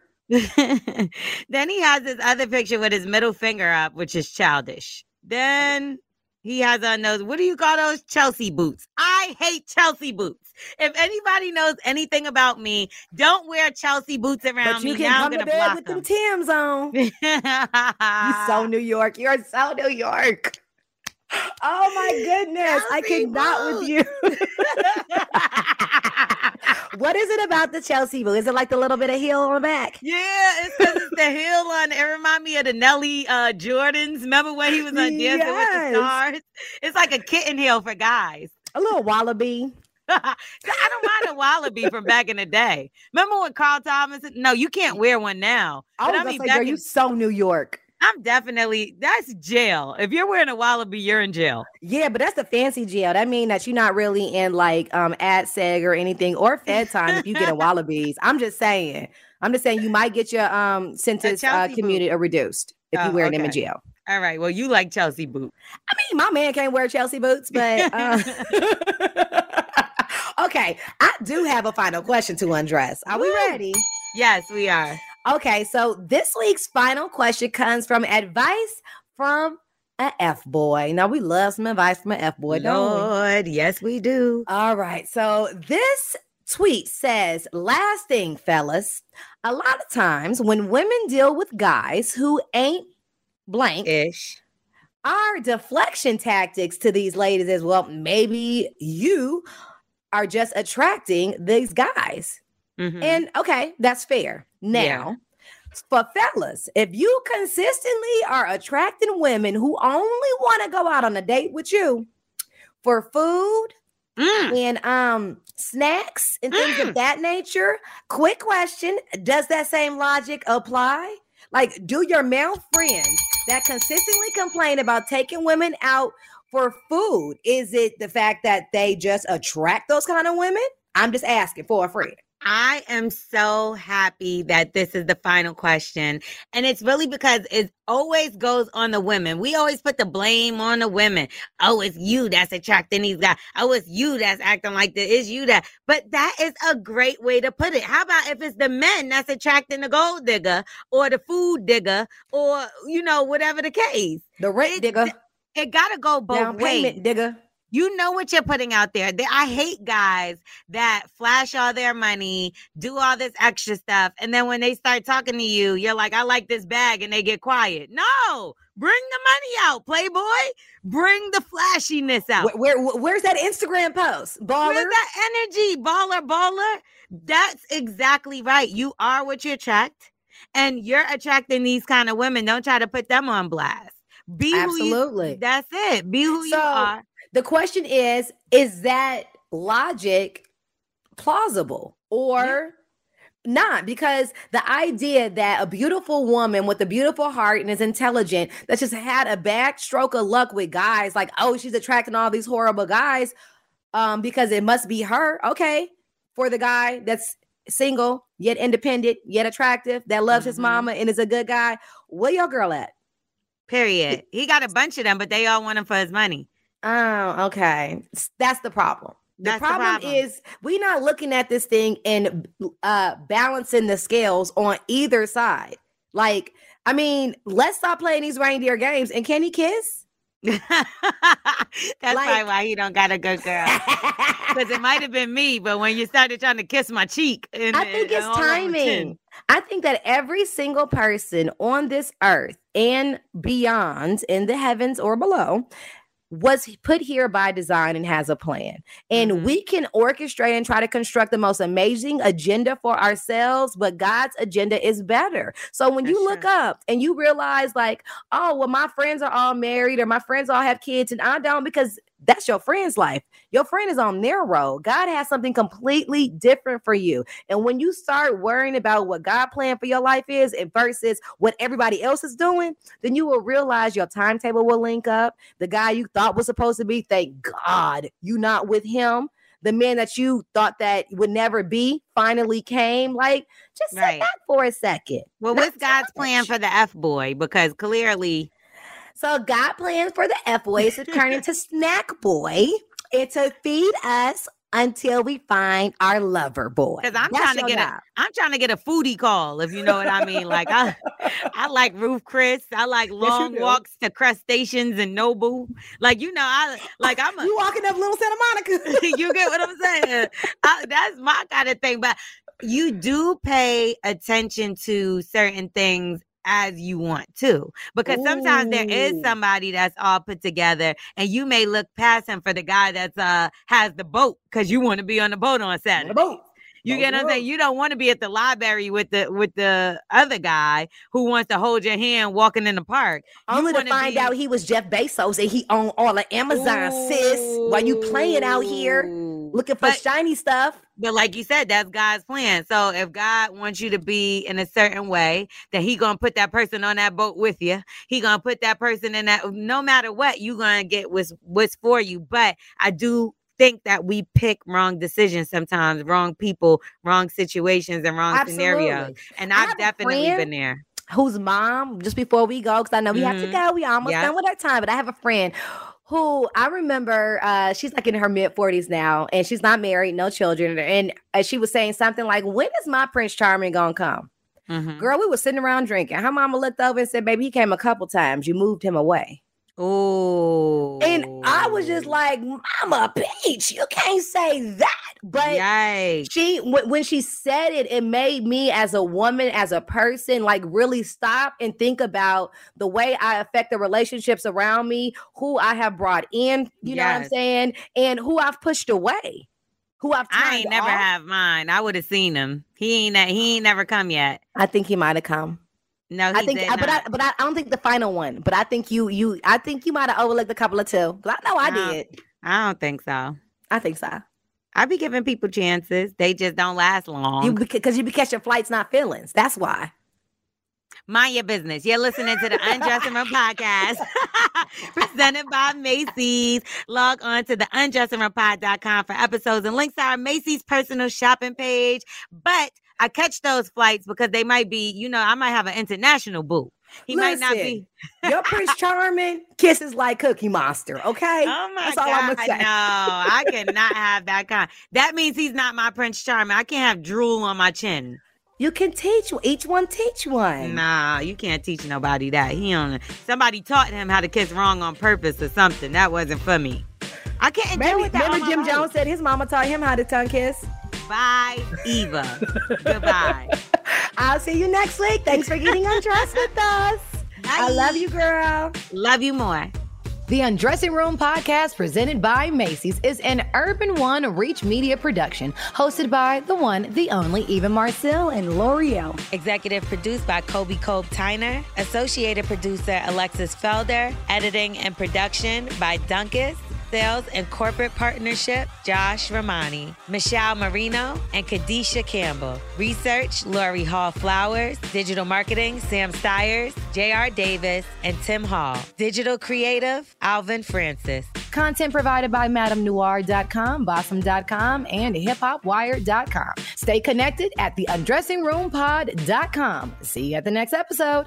then he has this other picture with his middle finger up, which is childish. Then he has on those, what do you call those? Chelsea boots. I hate Chelsea boots. If anybody knows anything about me, don't wear Chelsea boots around But you me. can Now come I'm to bed block with them. them Timbs on. You so New York. You're so New York. Oh my goodness. I Chelsea cannot with you. what is it about the Chelsea boot? Is it like the little bit of heel on the back? Yeah, it's because it's the heel on. It remind me of the Nelly uh, Jordans. Remember when he was on Dancing with the Stars? It's like a kitten heel for guys. A little wallaby. I don't mind a wallaby from back in the day. Remember when Carl Thomas? No, you can't wear one now. I But I mean, say, back girl, in- you so New York. I'm definitely that's jail. If you're wearing a wallaby, you're in jail. Yeah, but that's the fancy jail. That means that you're not really in like um ad seg or anything or fed time if you get a wallabies. I'm just saying. I'm just saying you might get your um sentence uh, commuted or reduced if you Oh, wear them in jail. All right. Well, you like Chelsea boot. I mean, my man can't wear Chelsea boots, but uh, okay. I do have a final question to undress. Are we ready? Yes, we are. Okay, so this week's final question comes from advice from a F boy. Now we love some advice from an F boy, don't we? Yes, we do. All right. So this tweet says, last thing, fellas, a lot of times when women deal with guys who ain't blank, Ish. our deflection tactics to these ladies is, well, maybe you are just attracting these guys. Mhm. And okay, that's fair. Now, Yeah. for fellas, if you consistently are attracting women who only want to go out on a date with you for food, Mm. and um snacks and things Mm. of that nature. Quick question: Does that same logic apply? Like, do your male friends that consistently complain about taking women out for food? Is it the fact that they just attract those kind of women? I'm just asking for a friend. I am so happy that this is the final question. And it's really because it always goes on the women. We always put the blame on the women. Oh, it's you that's attracting these guys. Oh, it's you that's acting like this. It's you that. But that is a great way to put it. How about if it's the men that's attracting the gold digger or the food digger or, you know, whatever the case? The rent It- digger, It got to go both down ways payment digger. You know what you're putting out there. I hate guys that flash all their money, do all this extra stuff, and then when they start talking to you, you're like, "I like this bag," and they get quiet. No, bring the money out, Playboy. Bring the flashiness out. Where, where- where's that Instagram post? Baller. Where's that energy, baller, baller? That's exactly right. You are what you attract, and you're attracting these kind of women. Don't try to put them on blast. Be who Absolutely. you. That's it. Be who you are. The question is Is that logic plausible or not? Because the idea that a beautiful woman with a beautiful heart and is intelligent that just had a bad stroke of luck with guys, like, oh, she's attracting all these horrible guys um, because it must be her. Okay. For the guy that's single, yet independent, yet attractive, that loves his Mhm. mama and is a good guy, where your girl at? Period. He got a bunch of them, but they all want him for his money. Oh, okay. That's the problem. The That's the problem, problem. is we're not looking at this thing and uh balancing the scales on either side. Like, I mean, let's stop playing these reindeer games. And can he kiss? That's Like- probably why he don't got a good girl. Because it might have been me, but when you started trying to kiss my cheek, and, I think and it's all on my chin. timing. I think that every single person on this earth and beyond in the heavens or below was put here by design and has a plan. And Mhm. we can orchestrate and try to construct the most amazing agenda for ourselves, but God's agenda is better. So when you look true. up and you realize, like, oh, well, my friends are all married or my friends all have kids and I don't, because that's your friend's life. Your friend is on their road. God has something completely different for you. And when you start worrying about what God planned for your life is and versus what everybody else is doing, then you will realize your timetable will link up. The guy you thought was supposed to be, thank God you not with him. The man that you thought that would never be finally came. Like, just sit Right. back for a second. Well, what's God's plan for the F boy? Because clearly, So God plans for the F boy to turn into snack boy and to feed us until we find our lover boy. Because I'm That's trying to get job. a, I'm trying to get a foodie call, if you know what I mean. Like I, I like Ruth's Chris. I like long do. walks to crustaceans and Nobu. Like you know, I like I'm a. You walking up Little Santa Monica. you get what I'm saying? I, that's my kind of thing. But you do pay attention to certain things as you want to, because sometimes there is somebody that's all put together, and you may look past him for the guy that's uh has the boat because you want to be on the boat on Saturday. boat. You get what I'm saying? You don't want to be at the library with the with the other guy who wants to hold your hand walking in the park. Only to find be- out he was Jeff Bezos and he owned all of Amazon, sis. While you playing out here Ooh. Looking for But- shiny stuff. But like you said, that's God's plan. So if God wants you to be in a certain way, then He gonna put that person on that boat with you. He gonna put that person in that. No matter what, you gonna get what's what's for you. But I do think that we pick wrong decisions sometimes, wrong people, wrong situations, and wrong scenarios. And I've definitely been there. Whose mom, just before we go, because I know we have to Mhm. go. We almost Yeah. done with our time, but I have a friend who I remember uh she's like in her mid 40s now and she's not married, no children. And uh, she was saying something like, When is my Prince Charming gonna come? Mhm. Girl, we was sitting around drinking. Her mama looked over and said, Baby, he came a couple times. You moved him away. Oh, And I was just like, Mama Peach, you can't say that. But yikes. she wh- when she said it it made me as a woman as a person like really stop and think about the way i affect the relationships around me who i have brought in you know what i'm saying and who i've pushed away who i've I ain't never off. have mine. I would have seen him. He ain't. That he ain't never come yet. i think he might have come No, he i think I- but i but I, I don't think the final one but i think you you i think you might have overlooked a couple of two 'Cause i know i No. did I don't think so. i think so I be giving people chances. They just don't last long. you because you be catching flights not feelings that's why Mind your business. You're listening to the Undressing Room podcast presented by Macy's. Log on to the undressingroompod.com for episodes and links to our Macy's personal shopping page. But I catch those flights because they might be, you know, I might have an international boo. He might not be. your prince charming kisses like cookie monster okay Oh my That's all God. I'm gonna say. No, I cannot have that kind. That means he's not my Prince Charming. I can't have drool on my chin. You can teach each one teach one. Nah, you can't teach nobody that. He don't. Somebody taught him how to kiss wrong on purpose or something. That wasn't for me. I can't Remember, with that. remember Jim life. Jones said his mama taught him how to tongue kiss? Bye, Eva. Goodbye. I'll see you next week. Thanks for getting undressed with us. I love you, girl. Love you more. The Undressing Room podcast, presented by Macy's, is an Urban One Reach Media production, hosted by the one, the only Eva Marcille and Lore'l. Executive produced by Kobe Cope Tyner. Associated producer Alexis Felder. Editing and production by Dunkus. Sales and corporate partnership, Josh Romani, Michelle Marino, and Kadisha Campbell. Research, Lori Hall Flowers. Digital marketing, Sam Stiers, J.R. Davis, and Tim Hall. Digital creative, Alvin Francis. Content provided by MadameNoir.com, Bossum.com, and HipHopWire.com. Stay connected at the UndressingRoomPod.com. See you at the next episode.